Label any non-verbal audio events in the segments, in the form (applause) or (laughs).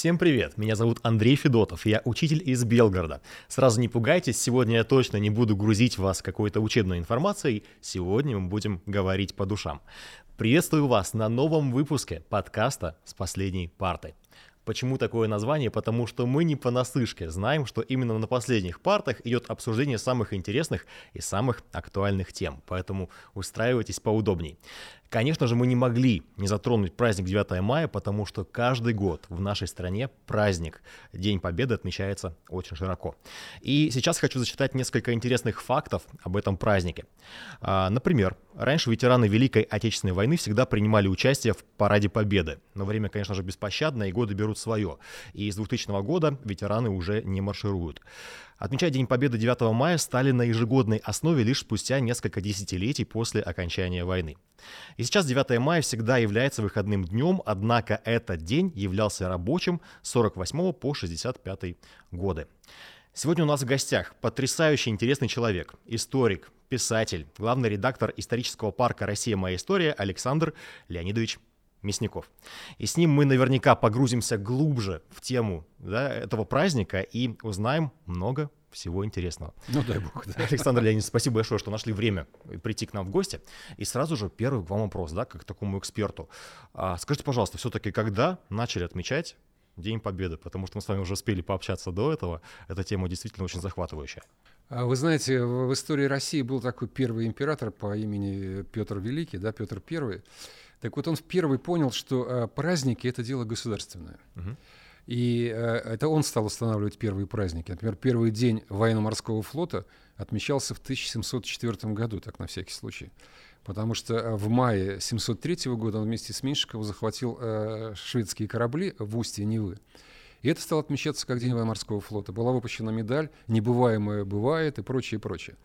Всем привет, меня зовут Андрей Федотов, я учитель из Белгорода. Сразу не пугайтесь, сегодня я точно не буду грузить вас какой-то учебной информацией, сегодня мы будем говорить по душам. Приветствую вас на новом выпуске подкаста «С последней партой». Почему такое название? Потому что мы не понаслышке знаем, что именно на последних партах идет обсуждение самых интересных и самых актуальных тем, поэтому устраивайтесь поудобней. Конечно же, мы не могли не затронуть праздник 9 мая, потому что каждый год в нашей стране праздник День Победы отмечается очень широко. И сейчас хочу зачитать несколько интересных фактов об этом празднике. А, например, раньше ветераны Великой Отечественной войны всегда принимали участие в Параде Победы. Но время, конечно же, беспощадно, и годы берут свое. И с 2000 года ветераны уже не маршируют. Отмечать День Победы 9 мая стали на ежегодной основе лишь спустя несколько десятилетий после окончания войны. И сейчас 9 мая всегда является выходным днем, однако этот день являлся рабочим с 48 по 65 годы. Сегодня у нас в гостях потрясающий интересный человек, историк, писатель, главный редактор исторического парка «Россия. Моя история» Александр Леонидович Мясников. И с ним мы наверняка погрузимся глубже в тему да, этого праздника и узнаем много всего интересного. Ну, дай бог, да. Александр Леонидович, спасибо большое, что нашли время прийти к нам в гости. И сразу же первый к вам вопрос, да, как к такому эксперту. А, скажите, пожалуйста, все-таки когда начали отмечать День Победы? Потому что мы с вами уже успели пообщаться до этого. Эта тема действительно очень захватывающая. А вы знаете, в истории России был такой первый император по имени Петр Великий, да, Петр Первый. Так вот он первый понял, что э, праздники это дело государственное. Угу. И э, это он стал устанавливать первые праздники. Например, первый день военно-морского флота отмечался в 1704 году, так на всякий случай. Потому что э, в мае 703 года он вместе с Меньшиковым захватил э, шведские корабли в устье Невы. И это стало отмечаться как День военно-морского флота. Была выпущена медаль «Небываемое бывает» и прочее, прочее.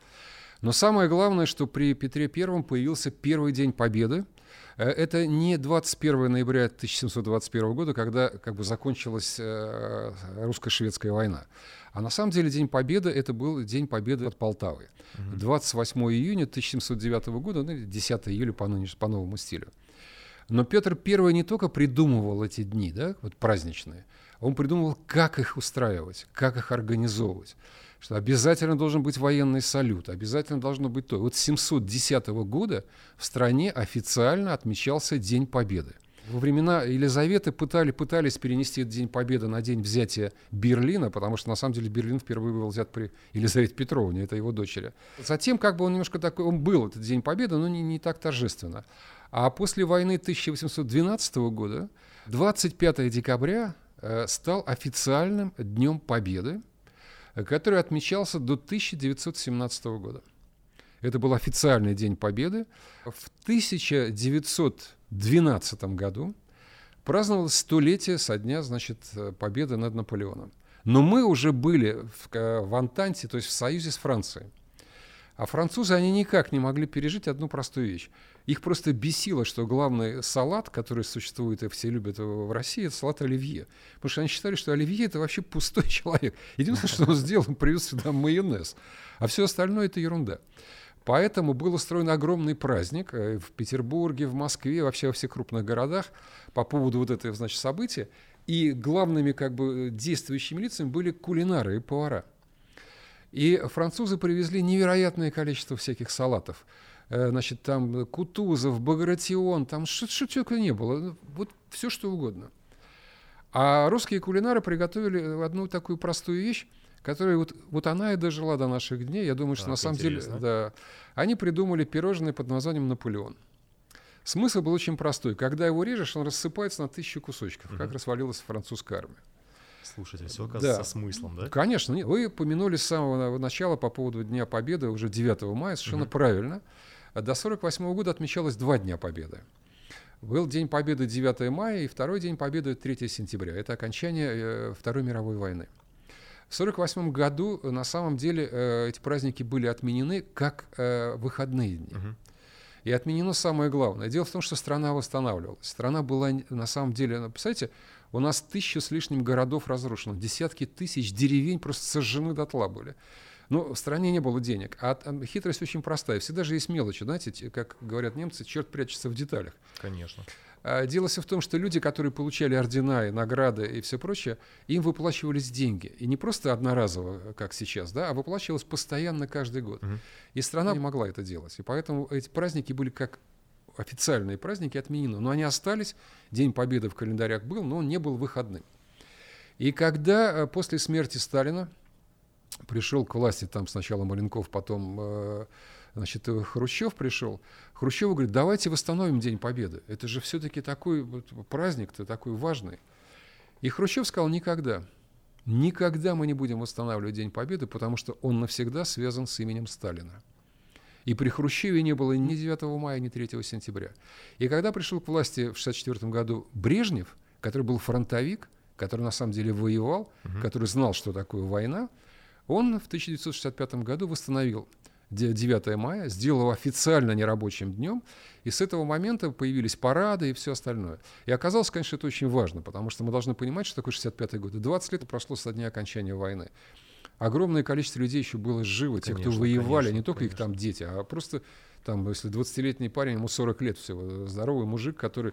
Но самое главное, что при Петре Первом появился первый день Победы – это не 21 ноября 1721 года, когда как бы закончилась э, русско-шведская война. А на самом деле День Победы это был День Победы от Полтавы. 28 июня 1709 года, ну, 10 июля по, нынеш, по новому стилю. Но Петр I не только придумывал эти дни, да, вот праздничные, он придумывал, как их устраивать, как их организовывать что обязательно должен быть военный салют, обязательно должно быть то. Вот с 710 года в стране официально отмечался День Победы. Во времена Елизаветы пытали, пытались перенести этот День Победы на день взятия Берлина, потому что на самом деле Берлин впервые был взят при Елизавете Петровне, это его дочери. Затем как бы он немножко такой, он был этот День Победы, но не, не так торжественно. А после войны 1812 года 25 декабря э, стал официальным Днем Победы, который отмечался до 1917 года. Это был официальный День Победы. В 1912 году праздновалось столетие со дня значит, победы над Наполеоном. Но мы уже были в, в Антанте, то есть в союзе с Францией. А французы, они никак не могли пережить одну простую вещь. Их просто бесило, что главный салат, который существует и все любят в России, это салат оливье. Потому что они считали, что оливье это вообще пустой (laughs) человек. Единственное, что он сделал, он привез сюда майонез. А все остальное это ерунда. Поэтому был устроен огромный праздник э, в Петербурге, в Москве, вообще во всех крупных городах по поводу вот этого значит, события. И главными как бы, действующими лицами были кулинары и повара. И французы привезли невероятное количество всяких салатов. Э, значит, там Кутузов, Багратион, там что только не было, ну, вот все что угодно. А русские кулинары приготовили одну такую простую вещь, которая вот, вот она и дожила до наших дней. Я думаю, что так, на самом интересно. деле, да, они придумали пирожное под названием Наполеон. Смысл был очень простой. Когда его режешь, он рассыпается на тысячу кусочков, угу. как развалилась французская армия. Слушайте, все оказывается да. со смыслом, да? Конечно. Вы помянули с самого начала по поводу Дня Победы, уже 9 мая, совершенно угу. правильно. А до 1948 года отмечалось два Дня Победы. Был День Победы 9 мая и второй День Победы 3 сентября. Это окончание э, Второй мировой войны. В 1948 году на самом деле э, эти праздники были отменены как э, выходные дни. Угу. И отменено самое главное. Дело в том, что страна восстанавливалась. Страна была на самом деле, ну, представляете, у нас тысяча с лишним городов разрушено, десятки тысяч деревень просто сожжены дотла были. Но в стране не было денег. А хитрость очень простая. Всегда же есть мелочи. Знаете, как говорят немцы, черт прячется в деталях. Конечно. А дело все в том, что люди, которые получали ордена и награды и все прочее, им выплачивались деньги. И не просто одноразово, как сейчас, да, а выплачивалось постоянно каждый год. Угу. И страна не могла это делать. И поэтому эти праздники были как официальные праздники отменены. Но они остались. День Победы в календарях был, но он не был выходным. И когда э, после смерти Сталина пришел к власти, там сначала Маленков, потом э, значит, э, Хрущев пришел, Хрущев говорит, давайте восстановим День Победы. Это же все-таки такой праздник-то такой важный. И Хрущев сказал, никогда, никогда мы не будем восстанавливать День Победы, потому что он навсегда связан с именем Сталина. И при Хрущеве не было ни 9 мая, ни 3 сентября. И когда пришел к власти в 1964 году Брежнев, который был фронтовик, который на самом деле воевал, угу. который знал, что такое война, он в 1965 году восстановил 9 мая, сделал его официально нерабочим днем, и с этого момента появились парады и все остальное. И оказалось, конечно, это очень важно, потому что мы должны понимать, что такое 65 год. И 20 лет прошло со дня окончания войны. Огромное количество людей еще было живо, конечно, те, кто воевали, конечно, не только конечно. их там дети, а просто там, если 20-летний парень, ему 40 лет всего, здоровый мужик, который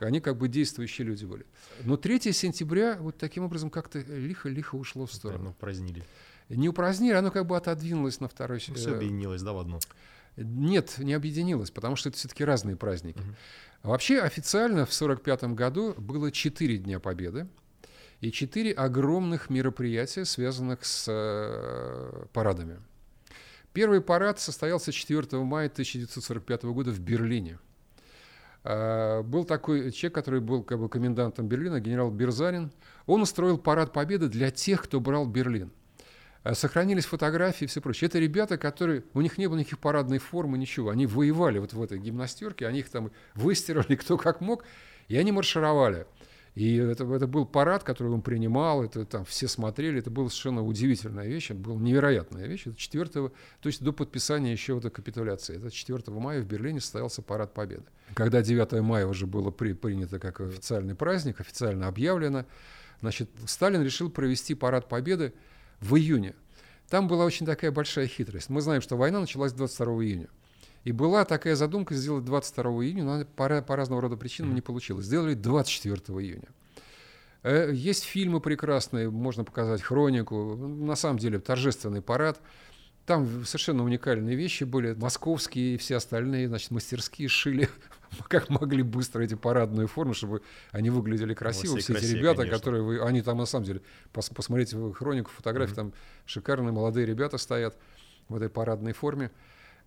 они как бы действующие люди были. Но 3 сентября вот таким образом как-то лихо-лихо ушло в сторону. Ну, празднили. Не упразднили, оно как бы отодвинулось на второй... Ну, все объединилось, да, в одно? Нет, не объединилось, потому что это все-таки разные праздники. Угу. Вообще официально в 1945 году было четыре Дня Победы и четыре огромных мероприятия, связанных с э, парадами. Первый парад состоялся 4 мая 1945 года в Берлине. Э, был такой человек, который был как бы комендантом Берлина, генерал Берзарин. Он устроил парад победы для тех, кто брал Берлин. Э, сохранились фотографии и все прочее. Это ребята, которые... У них не было никаких парадной формы, ничего. Они воевали вот в этой гимнастерке, они их там выстирали (laughs) кто как мог, и они маршировали. И это, это был парад, который он принимал, это там все смотрели, это была совершенно удивительная вещь, это была невероятная вещь. Это 4, то есть до подписания еще вот этой капитуляции. Это 4 мая в Берлине состоялся парад Победы. Когда 9 мая уже было при, принято как официальный праздник, официально объявлено, значит, Сталин решил провести парад Победы в июне. Там была очень такая большая хитрость. Мы знаем, что война началась 22 июня. И была такая задумка сделать 22 июня, но по, по разного рода причинам не получилось. Сделали 24 июня. Э, есть фильмы прекрасные, можно показать хронику. На самом деле торжественный парад. Там совершенно уникальные вещи были. Московские и все остальные, значит, мастерские шили (laughs) как могли быстро эти парадные формы, чтобы они выглядели красиво. все эти ребята, конечно. которые вы, они там на самом деле, пос, посмотрите в хронику, фотографии, mm-hmm. там шикарные молодые ребята стоят в этой парадной форме.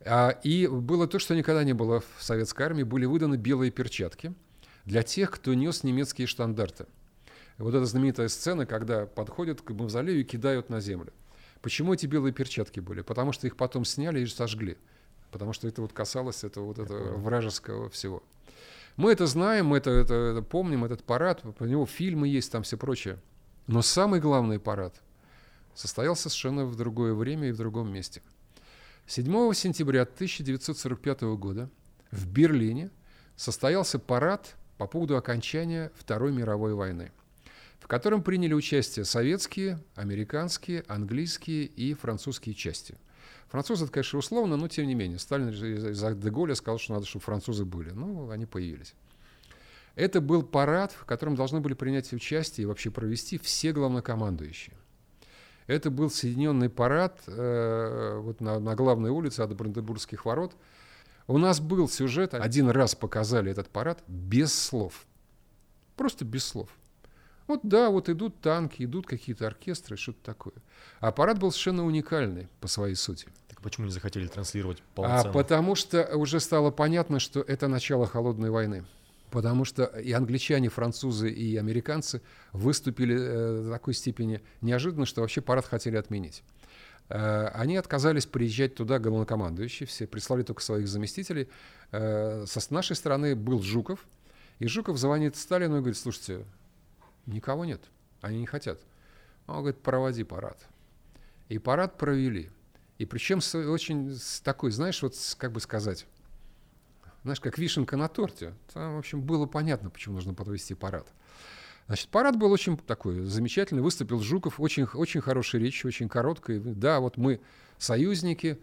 А, и было то, что никогда не было в советской армии, были выданы белые перчатки для тех, кто нес немецкие штандарты. Вот эта знаменитая сцена, когда подходят к мавзолею и кидают на землю. Почему эти белые перчатки были? Потому что их потом сняли и сожгли. Потому что это вот касалось этого вот этого вражеского всего. Мы это знаем, мы это, это, это помним, этот парад, про него фильмы есть, там все прочее. Но самый главный парад состоялся совершенно в другое время и в другом месте – 7 сентября 1945 года в Берлине состоялся парад по поводу окончания Второй мировой войны, в котором приняли участие советские, американские, английские и французские части. Французы, это, конечно, условно, но тем не менее. Сталин из-за Деголя сказал, что надо, чтобы французы были. Ну, они появились. Это был парад, в котором должны были принять участие и вообще провести все главнокомандующие. Это был соединенный парад э, вот на, на главной улице от Бранденбургских ворот. У нас был сюжет, один раз показали этот парад без слов. Просто без слов. Вот да, вот идут танки, идут какие-то оркестры, что-то такое. А парад был совершенно уникальный по своей сути. Так почему не захотели транслировать а полноценно? А потому что уже стало понятно, что это начало холодной войны потому что и англичане, французы, и американцы выступили э, до такой степени неожиданно, что вообще парад хотели отменить. Э, они отказались приезжать туда главнокомандующие, все прислали только своих заместителей. Э, со нашей стороны был Жуков, и Жуков звонит Сталину и говорит, слушайте, никого нет, они не хотят. Он говорит, проводи парад. И парад провели. И причем с, очень с такой, знаешь, вот как бы сказать, знаешь, как вишенка на торте. Там, в общем, было понятно, почему нужно подвести парад. Значит, парад был очень такой замечательный, выступил Жуков, очень, очень хорошая речь, очень короткая. Да, вот мы союзники,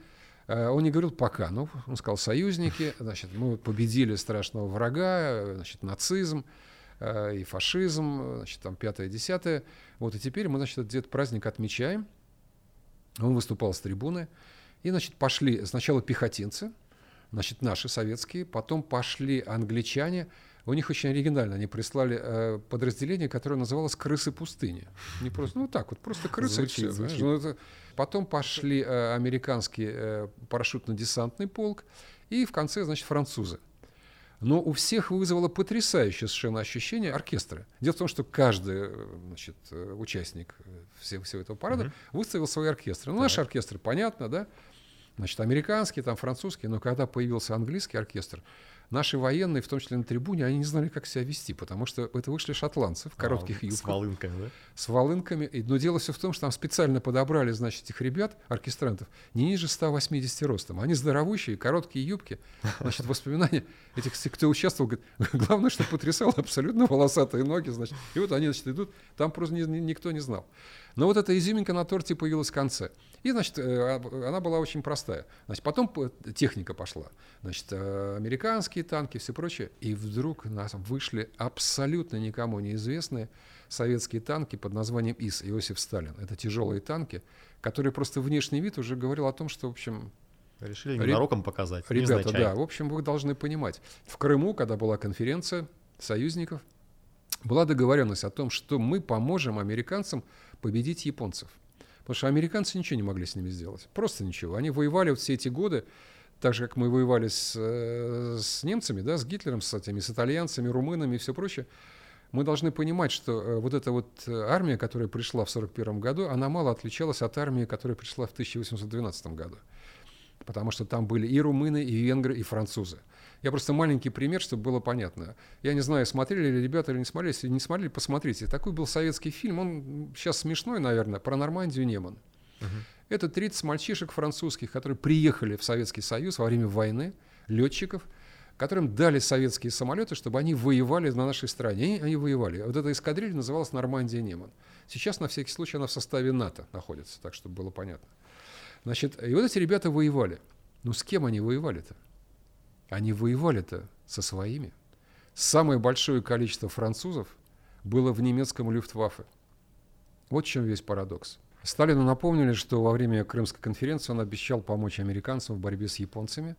э, он не говорил пока, но он сказал союзники, (laughs) значит, мы победили страшного врага, значит, нацизм э, и фашизм, значит, там пятое, десятое. Вот и теперь мы, значит, этот праздник отмечаем. Он выступал с трибуны. И, значит, пошли сначала пехотинцы, значит, наши советские, потом пошли англичане, у них очень оригинально. Они прислали э, подразделение, которое называлось «Крысы пустыни». Не просто, ну так вот, просто крысы. Звучит, звучит. Ну, это... Потом пошли э, американский э, парашютно-десантный полк, и в конце, значит, французы. Но у всех вызвало потрясающее совершенно ощущение оркестра. Дело в том, что каждый э, значит, э, участник э, всего, всего этого парада угу. выставил свой оркестр. Ну, так. наш оркестр, понятно, да? Значит, американский, там французский, но когда появился английский оркестр, наши военные, в том числе на трибуне, они не знали, как себя вести, потому что это вышли шотландцы в коротких а, юбках. С волынками, да? С волынками. Но дело все в том, что там специально подобрали, значит, этих ребят, оркестрантов, не ниже 180 ростом. Они здоровущие, короткие юбки. Значит, воспоминания этих, кто участвовал, говорит, (laughs) главное, что потрясало абсолютно волосатые ноги, значит. И вот они, значит, идут, там просто ни, ни, никто не знал. Но вот эта изюминка на торте появилась в конце. И, значит, э, она была очень простая. Значит, потом техника пошла. Значит, э, американские танки, все прочее. И вдруг нас вышли абсолютно никому неизвестные советские танки под названием ИС, Иосиф Сталин. Это тяжелые танки, которые просто внешний вид уже говорил о том, что, в общем, Решили ненароком показать. Ребята, да, в общем, вы должны понимать. В Крыму, когда была конференция союзников, была договоренность о том, что мы поможем американцам победить японцев. Потому что американцы ничего не могли с ними сделать. Просто ничего. Они воевали вот все эти годы, так же, как мы воевали с, э, с немцами, да, с Гитлером, с этими, с итальянцами, румынами и все прочее. Мы должны понимать, что э, вот эта вот э, армия, которая пришла в 1941 году, она мало отличалась от армии, которая пришла в 1812 году. Потому что там были и румыны, и венгры, и французы. Я просто маленький пример, чтобы было понятно. Я не знаю, смотрели ли ребята или не смотрели. Если не смотрели, посмотрите. Такой был советский фильм. Он сейчас смешной, наверное, про Нормандию Неман. Угу. Это 30 мальчишек французских, которые приехали в Советский Союз во время войны, летчиков, которым дали советские самолеты, чтобы они воевали на нашей стране. И они воевали. Вот эта эскадрилья называлась Нормандия Неман. Сейчас, на всякий случай, она в составе НАТО находится, так чтобы было понятно. Значит, и вот эти ребята воевали. Ну с кем они воевали-то? Они воевали-то со своими. Самое большое количество французов было в немецком люфтваффе. Вот в чем весь парадокс. Сталину напомнили, что во время Крымской конференции он обещал помочь американцам в борьбе с японцами.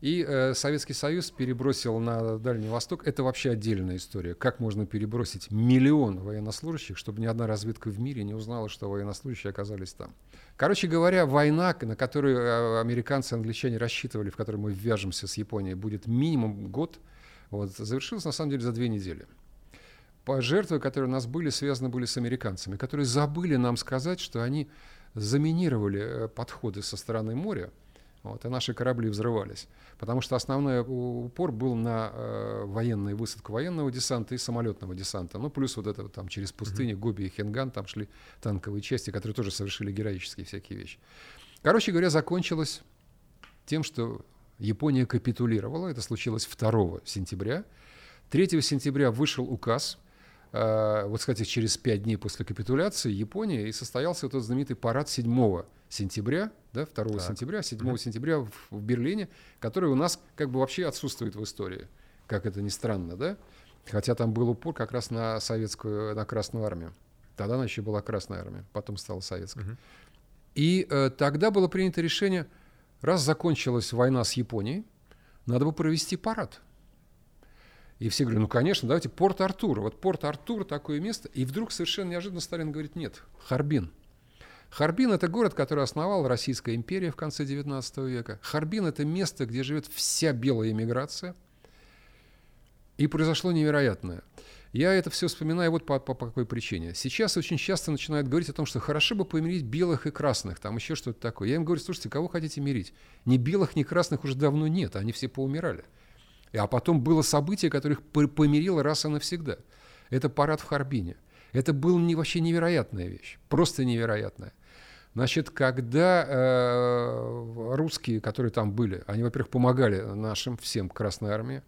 И э, Советский Союз перебросил на Дальний Восток. Это вообще отдельная история. Как можно перебросить миллион военнослужащих, чтобы ни одна разведка в мире не узнала, что военнослужащие оказались там. Короче говоря, война, на которую э, американцы и англичане рассчитывали, в которой мы ввяжемся с Японией, будет минимум год, вот, завершилась на самом деле за две недели. Жертвы, которые у нас были, связаны были с американцами, которые забыли нам сказать, что они заминировали э, подходы со стороны моря, вот, и наши корабли взрывались. Потому что основной упор был на э, военную высадку военного десанта и самолетного десанта. Ну, плюс вот это вот, там через пустыни, mm-hmm. Гоби и Хенган, там шли танковые части, которые тоже совершили героические всякие вещи. Короче говоря, закончилось тем, что Япония капитулировала. Это случилось 2 сентября. 3 сентября вышел указ, вот, кстати, через пять дней после капитуляции Японии, и состоялся этот знаменитый парад 7 сентября, да, 2 так. сентября, 7 mm-hmm. сентября в, в Берлине, который у нас как бы вообще отсутствует в истории, как это ни странно, да, хотя там был упор как раз на советскую, на Красную армию. Тогда она еще была Красная армия, потом стала советской. Mm-hmm. И э, тогда было принято решение, раз закончилась война с Японией, надо бы провести парад. И все говорят, ну, конечно, давайте Порт-Артур. Вот Порт-Артур такое место. И вдруг совершенно неожиданно Сталин говорит, нет, Харбин. Харбин – это город, который основала Российская империя в конце XIX века. Харбин – это место, где живет вся белая эмиграция. И произошло невероятное. Я это все вспоминаю вот по, по, по какой причине. Сейчас очень часто начинают говорить о том, что хорошо бы помирить белых и красных, там еще что-то такое. Я им говорю, слушайте, кого хотите мирить? Ни белых, ни красных уже давно нет, они все поумирали. А потом было событие, которое их помирило раз и навсегда. Это парад в Харбине. Это была не, вообще невероятная вещь, просто невероятная. Значит, когда э, русские, которые там были, они, во-первых, помогали нашим всем Красной Армии,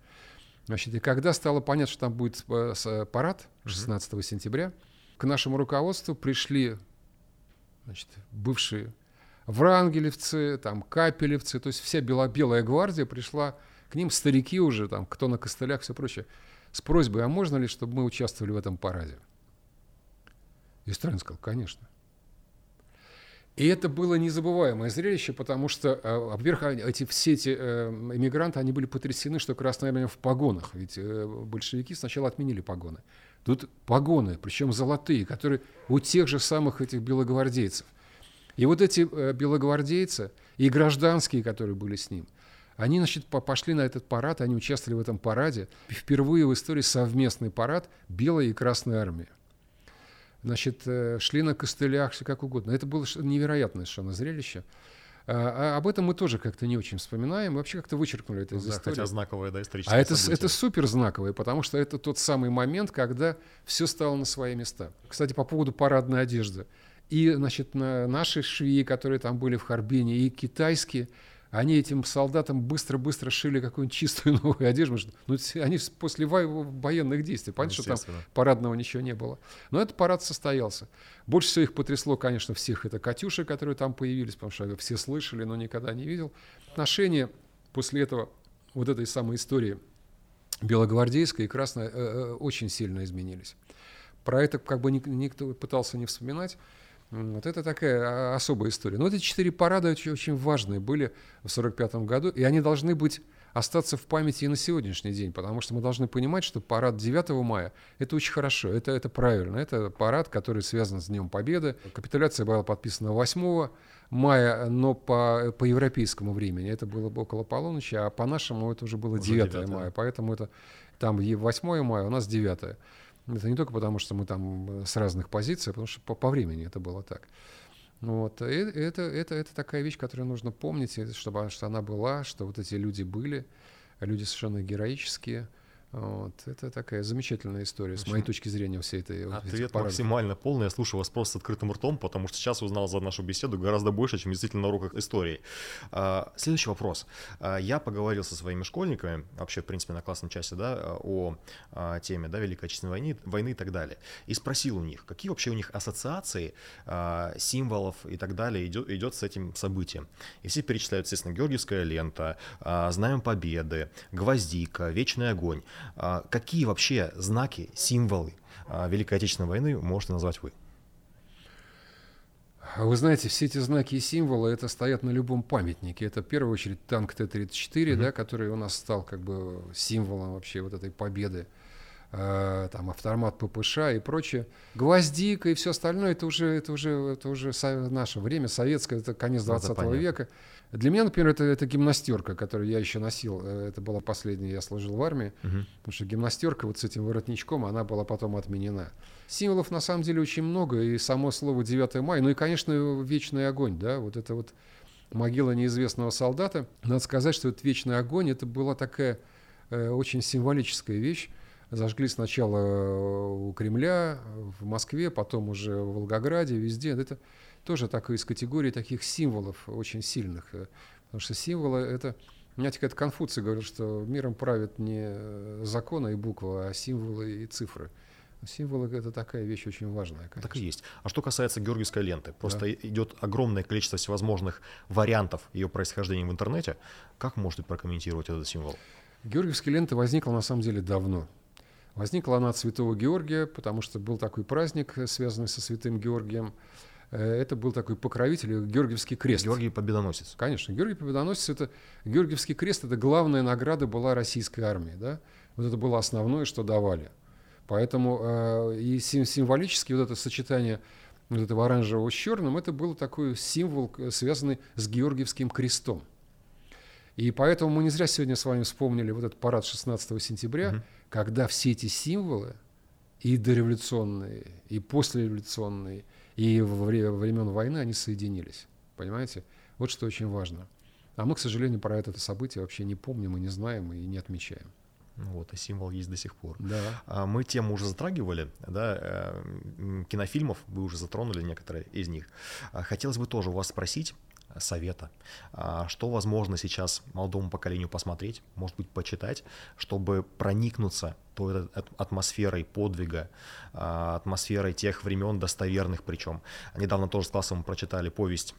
Значит, и когда стало понятно, что там будет э, э, парад 16 mm-hmm. сентября, к нашему руководству пришли значит, бывшие врангелевцы, там, капелевцы, то есть вся бело белая гвардия пришла к ним, старики уже, там, кто на костылях, все прочее, с просьбой, а можно ли, чтобы мы участвовали в этом параде? И Сталин сказал, конечно. И это было незабываемое зрелище, потому что, э, во-первых, эти, все эти э, иммигранты, они были потрясены, что Красная Армия в погонах. Ведь э, большевики сначала отменили погоны. Тут погоны, причем золотые, которые у тех же самых этих белогвардейцев. И вот эти белогвардейцы и гражданские, которые были с ним, они, значит, пошли на этот парад, они участвовали в этом параде. Впервые в истории совместный парад Белой и Красной армии значит, э, шли на костылях, все как угодно. Это было невероятное совершенно зрелище. А, а об этом мы тоже как-то не очень вспоминаем. Вообще как-то вычеркнули это из да, истории. Хотя знаковое, да, историческое А это, это супер знаковое, потому что это тот самый момент, когда все стало на свои места. Кстати, по поводу парадной одежды. И, значит, наши швеи, которые там были в Харбине, и китайские – они этим солдатам быстро-быстро шили какую-нибудь чистую (laughs) новую одежду. Ну, они после военных действий. Понятно, что там парадного ничего не было. Но этот парад состоялся. Больше всего их потрясло, конечно, всех это «Катюши», которые там появились, потому что все слышали, но никогда не видел. Отношения после этого, вот этой самой истории белогвардейской и красной, э, э, очень сильно изменились. Про это как бы никто пытался не вспоминать. Вот это такая а, особая история. Но эти четыре парада очень, очень важные были в 1945 году, и они должны быть остаться в памяти и на сегодняшний день, потому что мы должны понимать, что парад 9 мая – это очень хорошо, это, это правильно, это парад, который связан с Днем Победы. Капитуляция была подписана 8 мая, но по, по европейскому времени это было около полуночи, а по нашему это уже было 9, 9 мая, поэтому это там 8 мая, у нас 9. Это не только потому, что мы там э, с разных позиций, а потому что по, по времени это было так. Вот. И это, это, это такая вещь, которую нужно помнить, чтобы что она была, что вот эти люди были, люди совершенно героические – вот. Это такая замечательная история, общем, с моей точки зрения, всей этой Ответ максимально полный. Я слушаю вас просто с открытым ртом, потому что сейчас узнал за нашу беседу гораздо больше, чем действительно на уроках истории. А, следующий вопрос. А, я поговорил со своими школьниками, вообще, в принципе, на классном часе, да, о а, теме, да, Великой Отечественной войны, войны и так далее. И спросил у них, какие вообще у них ассоциации, символов и так далее идет, идет с этим событием. И все перечисляют, естественно, Георгиевская лента, Знаем Победы, Гвоздика, Вечный огонь. А, какие вообще знаки, символы а, Великой Отечественной войны можете назвать вы? Вы знаете, все эти знаки и символы это стоят на любом памятнике. Это в первую очередь танк Т-34, mm-hmm. да, который у нас стал как бы символом вообще вот этой победы. Э, там автомат ППШ и прочее. Гвоздика и все остальное это уже это уже это уже наше время советское, это конец 20 века. Для меня, например, это, это гимнастерка, которую я еще носил. Э, это была последняя, я служил в армии. Угу. Потому что гимнастерка вот с этим воротничком, она была потом отменена. Символов на самом деле очень много. И само слово 9 мая. Ну и, конечно, вечный огонь. Да? Вот это вот могила неизвестного солдата. Надо сказать, что этот вечный огонь, это была такая э, очень символическая вещь. Зажгли сначала э, у Кремля, в Москве, потом уже в Волгограде, везде. Это тоже так, из категории таких символов очень сильных. Э, потому что символы — это... Знаете, как Конфуций говорил, что миром правят не э, законы и буквы, а символы и цифры. Символы — это такая вещь очень важная. Конечно. Так и есть. А что касается георгиевской ленты, просто да. идет огромное количество всевозможных вариантов ее происхождения в интернете. Как можете прокомментировать этот символ? Георгиевская лента возникла на самом деле давно. Возникла она от Святого Георгия, потому что был такой праздник, связанный со Святым Георгием. Э, это был такой покровитель, Георгиевский крест. Георгий Победоносец. Конечно, Георгий Победоносец, это, Георгиевский крест, это главная награда была российской армии, да? Вот это было основное, что давали. Поэтому э, и символически вот это сочетание вот этого оранжевого с черным, это был такой символ, связанный с Георгиевским крестом. И поэтому мы не зря сегодня с вами вспомнили вот этот парад 16 сентября, угу. когда все эти символы, и дореволюционные, и послереволюционные, и во время времен войны они соединились. Понимаете? Вот что очень важно. А мы, к сожалению, про это событие вообще не помним и не знаем, и не отмечаем. Ну вот, и символ есть до сих пор. Да. А мы тему уже затрагивали, да, э, кинофильмов, вы уже затронули некоторые из них. А хотелось бы тоже у вас спросить, совета. А, что возможно сейчас молодому поколению посмотреть, может быть, почитать, чтобы проникнуться той атмосферой подвига, а, атмосферой тех времен достоверных причем. Недавно тоже с классом прочитали повесть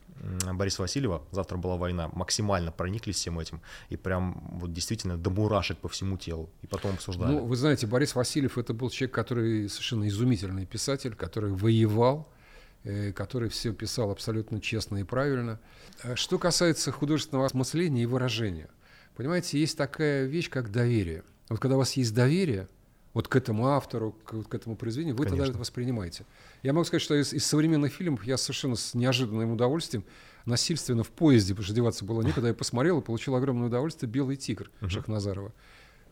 Бориса Васильева «Завтра была война». Максимально прониклись всем этим и прям вот действительно до мурашек по всему телу. И потом обсуждали. Ну, вы знаете, Борис Васильев это был человек, который совершенно изумительный писатель, который воевал, который все писал абсолютно честно и правильно. А что касается художественного осмысления и выражения, понимаете, есть такая вещь, как доверие. Вот когда у вас есть доверие, вот к этому автору, к, к этому произведению, вы Конечно. тогда это воспринимаете. Я могу сказать, что из, из современных фильмов я совершенно с неожиданным удовольствием насильственно в поезде, потому что деваться было некуда, я посмотрел и получил огромное удовольствие «Белый тигр» uh-huh. Шахназарова.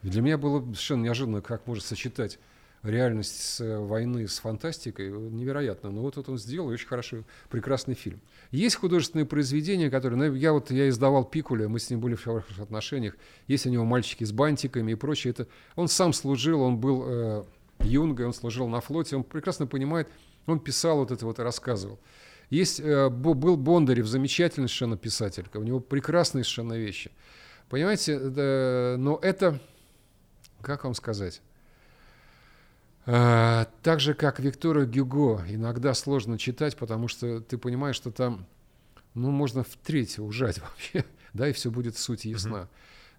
Для меня было совершенно неожиданно, как может сочетать реальность с э, войны с фантастикой невероятно. Но вот это он сделал, очень хороший, прекрасный фильм. Есть художественные произведения, которые... Ну, я вот я издавал Пикуля, мы с ним были в хороших отношениях. Есть у него «Мальчики с бантиками» и прочее. Это, он сам служил, он был э, юнгой, он служил на флоте, он прекрасно понимает, он писал вот это вот и рассказывал. Есть, э, был Бондарев, замечательный совершенно писатель, у него прекрасные совершенно вещи. Понимаете, да, но это, как вам сказать, так же, как Виктора Гюго, иногда сложно читать, потому что ты понимаешь, что там, ну, можно в треть ужать (laughs) вообще, да, и все будет суть ясна. Uh-huh.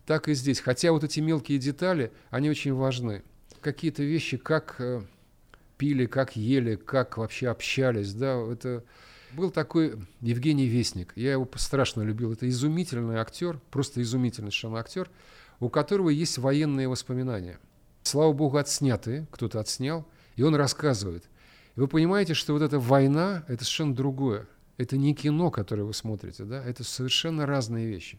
Так и здесь. Хотя вот эти мелкие детали, они очень важны. Какие-то вещи, как э, пили, как ели, как вообще общались, да, это... Был такой Евгений Вестник, я его страшно любил. Это изумительный актер, просто изумительный совершенно актер, у которого есть военные воспоминания – слава богу, отснятые, кто-то отснял, и он рассказывает. И вы понимаете, что вот эта война – это совершенно другое. Это не кино, которое вы смотрите, да? это совершенно разные вещи.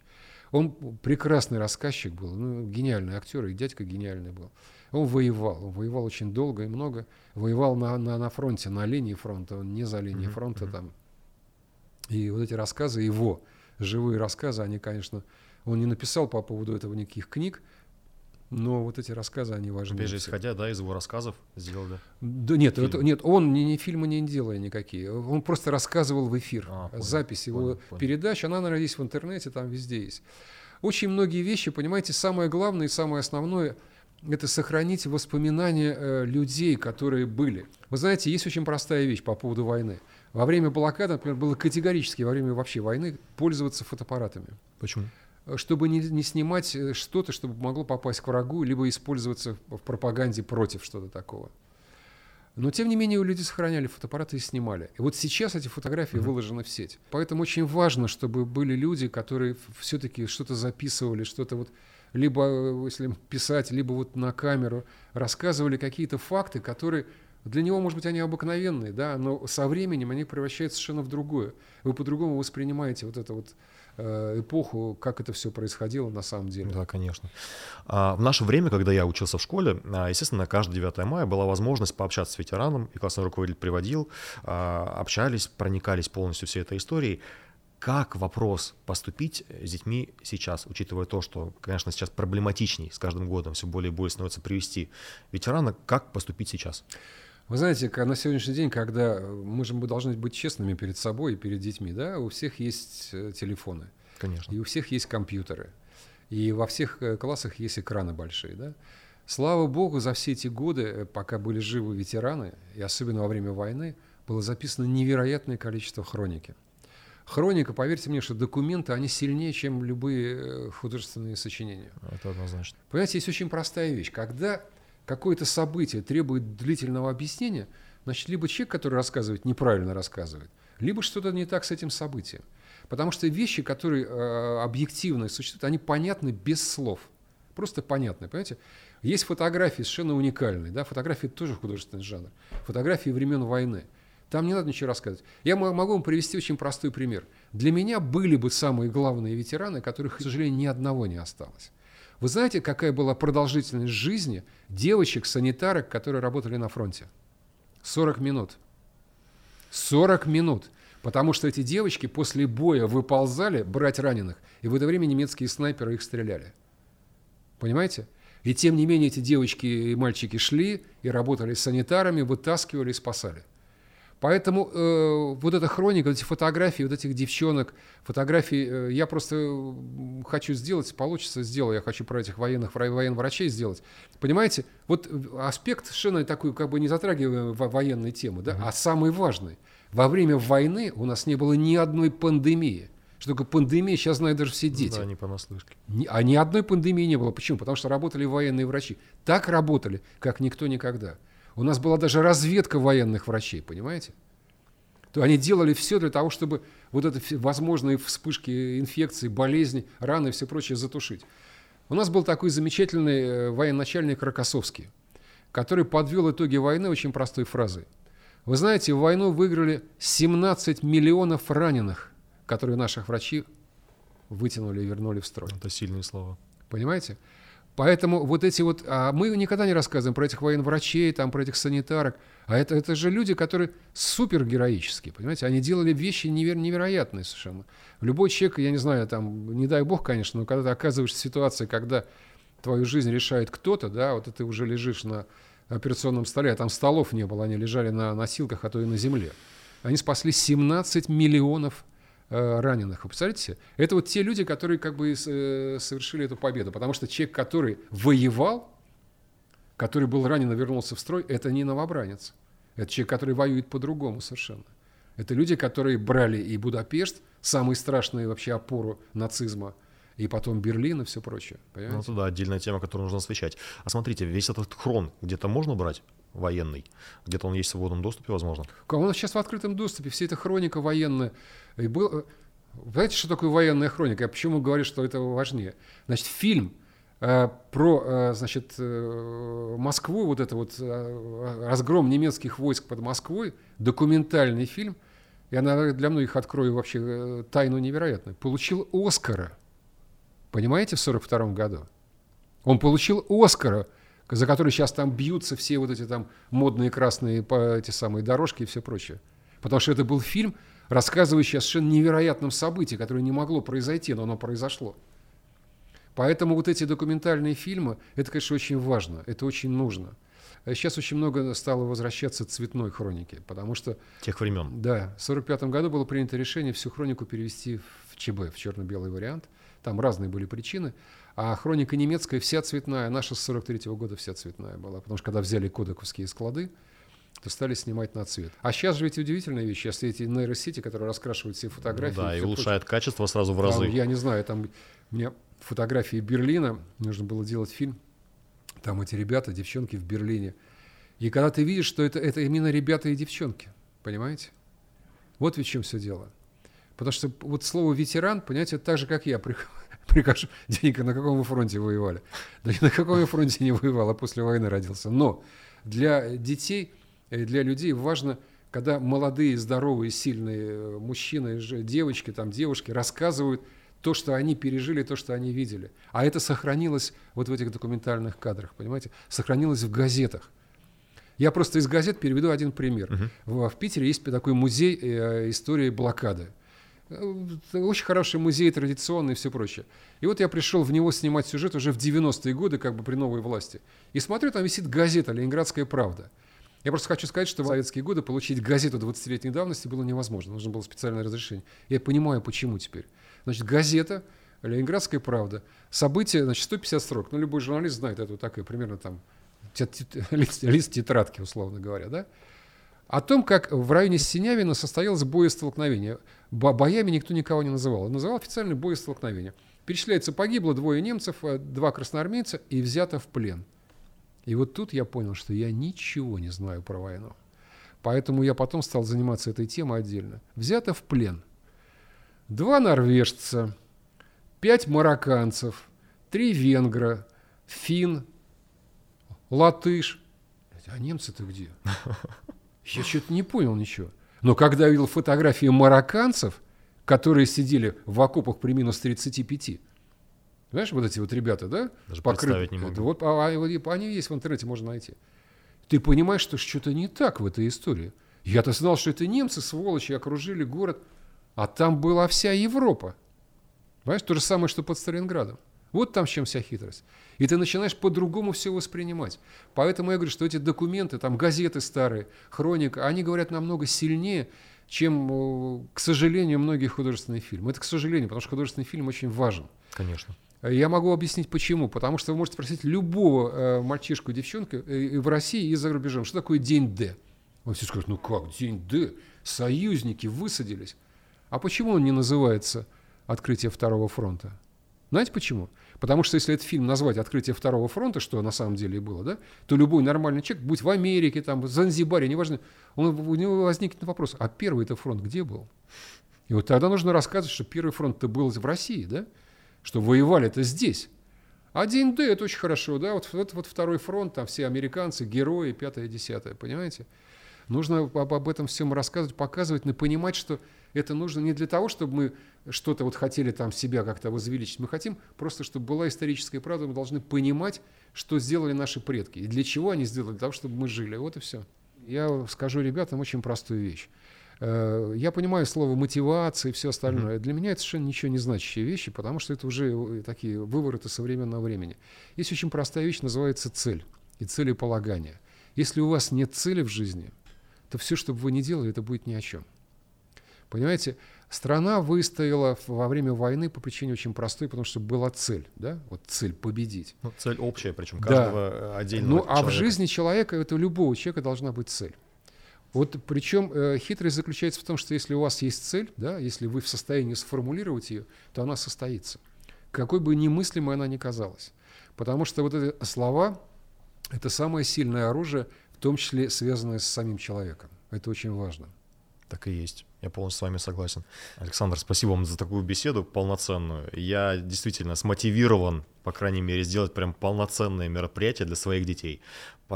Он прекрасный рассказчик был, ну, гениальный актер, и дядька гениальный был. Он воевал, он воевал очень долго и много, воевал на, на, на фронте, на линии фронта, он не за линией фронта там. И вот эти рассказы его, живые рассказы, они, конечно, он не написал по поводу этого никаких книг, но вот эти рассказы, они важны. Опять же, исходя да, из его рассказов, сделал, да? Да нет, это, нет, он ни, ни фильмы не делая никакие. Он просто рассказывал в эфир. А, понял, Запись его понял, понял. передач, она, наверное, есть в интернете, там везде есть. Очень многие вещи, понимаете, самое главное и самое основное – это сохранить воспоминания э, людей, которые были. Вы знаете, есть очень простая вещь по поводу войны. Во время блокады, например, было категорически во время вообще войны пользоваться фотоаппаратами. Почему? Чтобы не, не снимать э, что-то, чтобы могло попасть к врагу, либо использоваться в пропаганде против что-то такого. Но, тем не менее, у людей сохраняли фотоаппараты и снимали. И вот сейчас эти фотографии mm-hmm. выложены в сеть. Поэтому очень важно, чтобы были люди, которые все-таки что-то записывали, что-то вот либо, э, если писать, либо вот на камеру рассказывали какие-то факты, которые для него, может быть, они обыкновенные, да, но со временем они превращаются совершенно в другое. Вы по-другому воспринимаете вот это вот эпоху, как это все происходило на самом деле. Да, конечно. А, в наше время, когда я учился в школе, а, естественно, каждое 9 мая была возможность пообщаться с ветераном, и классный руководитель приводил, а, общались, проникались полностью всей этой историей. Как вопрос поступить с детьми сейчас, учитывая то, что, конечно, сейчас проблематичней с каждым годом все более и более становится привести ветерана, как поступить сейчас? Вы знаете, на сегодняшний день, когда мы же мы должны быть честными перед собой и перед детьми, да, у всех есть э, телефоны. Конечно. И у всех есть компьютеры. И во всех э, классах есть экраны большие, да. Слава богу, за все эти годы, э, пока были живы ветераны, и особенно во время войны, было записано невероятное количество хроники. Хроника, поверьте мне, что документы, они сильнее, чем любые художественные сочинения. Это однозначно. Понимаете, есть очень простая вещь. Когда какое-то событие требует длительного объяснения, значит, либо человек, который рассказывает, неправильно рассказывает, либо что-то не так с этим событием. Потому что вещи, которые э, объективно существуют, они понятны без слов. Просто понятны, понимаете? Есть фотографии совершенно уникальные, да, фотографии тоже художественный жанр, фотографии времен войны. Там не надо ничего рассказывать. Я могу вам привести очень простой пример. Для меня были бы самые главные ветераны, которых, к сожалению, ни одного не осталось. Вы знаете, какая была продолжительность жизни девочек-санитарок, которые работали на фронте? 40 минут. 40 минут. Потому что эти девочки после боя выползали брать раненых, и в это время немецкие снайперы их стреляли. Понимаете? И тем не менее эти девочки и мальчики шли и работали санитарами, вытаскивали и спасали. Поэтому э, вот эта хроника, вот эти фотографии вот этих девчонок, фотографии, э, я просто хочу сделать, получится, сделаю, я хочу про этих военных военврачей сделать. Понимаете, вот аспект совершенно такой, как бы не затрагивая военной темы, да, mm-hmm. а самый важный. Во время войны у нас не было ни одной пандемии. Что такое пандемия, сейчас знают даже все дети. Да, не понаслышке. Ни, а ни одной пандемии не было. Почему? Потому что работали военные врачи. Так работали, как никто никогда. У нас была даже разведка военных врачей, понимаете? То они делали все для того, чтобы вот это возможные вспышки инфекций, болезней, раны и все прочее затушить. У нас был такой замечательный э, военачальник Рокоссовский, который подвел итоги войны очень простой фразой. Вы знаете, в войну выиграли 17 миллионов раненых, которые наших врачи вытянули и вернули в строй. Это сильные слова. Понимаете? Поэтому вот эти вот... А мы никогда не рассказываем про этих военврачей, там, про этих санитарок. А это, это же люди, которые супер героические, понимаете? Они делали вещи неверо- невероятные совершенно. Любой человек, я не знаю, там, не дай бог, конечно, но когда ты оказываешься в ситуации, когда твою жизнь решает кто-то, да, вот ты уже лежишь на операционном столе, а там столов не было, они лежали на носилках, а то и на земле. Они спасли 17 миллионов раненых. Вы представляете Это вот те люди, которые как бы э, совершили эту победу. Потому что человек, который воевал, который был ранен и вернулся в строй, это не новобранец. Это человек, который воюет по-другому совершенно. Это люди, которые брали и Будапешт, самую страшную вообще опору нацизма, и потом Берлин и все прочее. Понимаете? Ну, это да, отдельная тема, которую нужно освещать. А смотрите, весь этот хрон где-то можно брать? военный. Где-то он есть в свободном доступе, возможно. Он сейчас в открытом доступе. Вся эта хроника военная. И был... Э, знаете, что такое военная хроника? Я почему говорю, что это важнее? Значит, фильм э, про, э, значит, э, Москву, вот это вот э, разгром немецких войск под Москвой, документальный фильм, я для многих открою вообще э, тайну невероятную, получил Оскара. Понимаете, в 1942 году? Он получил Оскара – за которые сейчас там бьются все вот эти там модные красные эти самые дорожки и все прочее. Потому что это был фильм, рассказывающий о совершенно невероятном событии, которое не могло произойти, но оно произошло. Поэтому вот эти документальные фильмы, это, конечно, очень важно, это очень нужно. Сейчас очень много стало возвращаться цветной хроники, потому что... Тех времен. Да, в 1945 году было принято решение всю хронику перевести в ЧБ, в черно-белый вариант. Там разные были причины. А хроника немецкая вся цветная, наша с 43 -го года вся цветная была. Потому что когда взяли кодековские склады, то стали снимать на цвет. А сейчас же ведь удивительная вещь, если эти нейросети, которые раскрашивают все фотографии. Ну да, и улучшают прочее. качество сразу в разы. Там, я не знаю, там у меня фотографии Берлина, нужно было делать фильм, там эти ребята, девчонки в Берлине. И когда ты видишь, что это, это именно ребята и девчонки, понимаете? Вот в чем все дело. Потому что вот слово ветеран, понимаете, это так же, как я прикажу, (laughs) денег, на каком вы фронте воевали? Да ни на каком я фронте не воевал, а после войны родился. Но для детей, для людей важно, когда молодые, здоровые, сильные э, мужчины, девочки, там, девушки рассказывают то, что они пережили, то, что они видели. А это сохранилось вот в этих документальных кадрах, понимаете? Сохранилось в газетах. Я просто из газет переведу один пример. Uh-huh. В, в Питере есть такой музей э, истории блокады. Э, очень хороший музей традиционный и все прочее. И вот я пришел в него снимать сюжет уже в 90-е годы, как бы при новой власти. И смотрю, там висит газета «Ленинградская правда». Я просто хочу сказать, что в советские годы получить газету 20-летней давности было невозможно. Нужно было специальное разрешение. Я понимаю, почему теперь. Значит, газета «Ленинградская правда». Событие, значит, 150 строк. Ну, любой журналист знает это вот такое, примерно там (laughs) лист, тетрадки, условно говоря, да? О том, как в районе Синявина состоялось боестолкновение. Боями никто никого не называл. Называл официально боестолкновение. Перечисляется, погибло двое немцев, э, два красноармейца и взято в плен. И вот тут я понял, что я ничего не знаю про войну. Поэтому я потом стал заниматься этой темой отдельно. Взято в плен. Два норвежца, пять марокканцев, три венгра, фин, латыш. А немцы-то где? (laughs) Я что-то не понял ничего. Но когда я видел фотографии марокканцев, которые сидели в окопах при минус 35, знаешь, вот эти вот ребята, да? Даже покрыты, представить не могу. Вот, а, а, они есть в интернете, можно найти. Ты понимаешь, что что-то не так в этой истории. Я-то знал, что это немцы, сволочи, окружили город, а там была вся Европа. Понимаешь, то же самое, что под Сталинградом. Вот там в чем вся хитрость. И ты начинаешь по-другому все воспринимать. Поэтому я говорю, что эти документы, там газеты старые, хроника, они говорят намного сильнее, чем, э, к сожалению, многие художественные фильмы. Это к сожалению, потому что художественный фильм очень важен. Конечно. Я могу объяснить почему. Потому что вы можете спросить любого э, мальчишку, девчонку э, в России и за рубежом, что такое день Д? Он все скажет, ну как, день Д? Союзники высадились. А почему он не называется «Открытие второго фронта»? Знаете почему? Потому что если этот фильм назвать «Открытие второго фронта», что на самом деле и было, да, то любой нормальный человек, будь в Америке, там, в Занзибаре, неважно, он, у него возникнет вопрос, а первый это фронт где был? И вот тогда нужно рассказывать, что первый фронт-то был в России, да, что воевали это здесь. Один Д это очень хорошо, да, вот, вот, вот второй фронт, там все американцы, герои, пятое, десятое, понимаете? Нужно об, об этом всем рассказывать, показывать, но понимать, что это нужно не для того, чтобы мы что-то вот хотели там себя как-то возвеличить. Мы хотим просто, чтобы была историческая правда. Мы должны понимать, что сделали наши предки. И для чего они сделали? Для того, чтобы мы жили. Вот и все. Я скажу ребятам очень простую вещь. Э, я понимаю слово мотивация и все остальное. Mm-hmm. Для меня это совершенно ничего не значащие вещи, потому что это уже э, такие вывороты современного времени. Есть очень простая вещь, называется цель и целеполагание. Если у вас нет цели в жизни, то все, что бы вы ни делали, это будет ни о чем. Понимаете, страна выстояла во время войны по причине очень простой, потому что была цель, да, вот цель победить. Ну, цель общая, причем каждого да. отдельного Ну, а в жизни человека, это у любого человека должна быть цель. Вот причем э, хитрость заключается в том, что если у вас есть цель, да, если вы в состоянии сформулировать ее, то она состоится. Какой бы немыслимой она ни казалась. Потому что вот эти слова – это самое сильное оружие, в том числе связанное с самим человеком. Это очень важно. Так и есть. Я полностью с вами согласен. Александр, спасибо вам за такую беседу полноценную. Я действительно смотивирован, по крайней мере, сделать прям полноценное мероприятие для своих детей.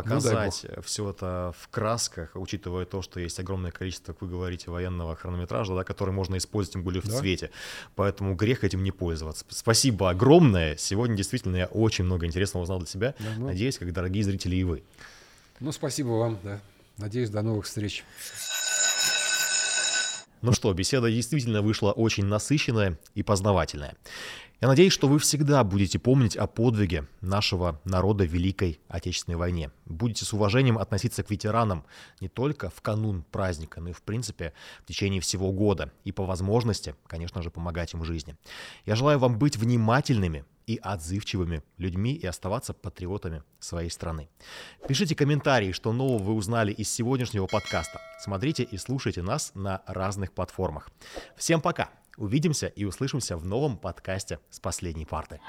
Показать ну, все это в красках, учитывая то, что есть огромное количество, как вы говорите, военного хронометража, да, который можно использовать тем более в да. цвете. Поэтому грех этим не пользоваться. Спасибо огромное. Сегодня действительно я очень много интересного узнал для себя. Да, ну. Надеюсь, как дорогие зрители и вы. Ну, спасибо вам, да. Надеюсь, до новых встреч. Ну что, беседа действительно вышла очень насыщенная и познавательная. Я надеюсь, что вы всегда будете помнить о подвиге нашего народа в Великой Отечественной войне. Будете с уважением относиться к ветеранам не только в канун праздника, но и в принципе в течение всего года. И по возможности, конечно же, помогать им в жизни. Я желаю вам быть внимательными и отзывчивыми людьми и оставаться патриотами своей страны. Пишите комментарии, что нового вы узнали из сегодняшнего подкаста. Смотрите и слушайте нас на разных платформах. Всем пока! Увидимся и услышимся в новом подкасте с последней парты.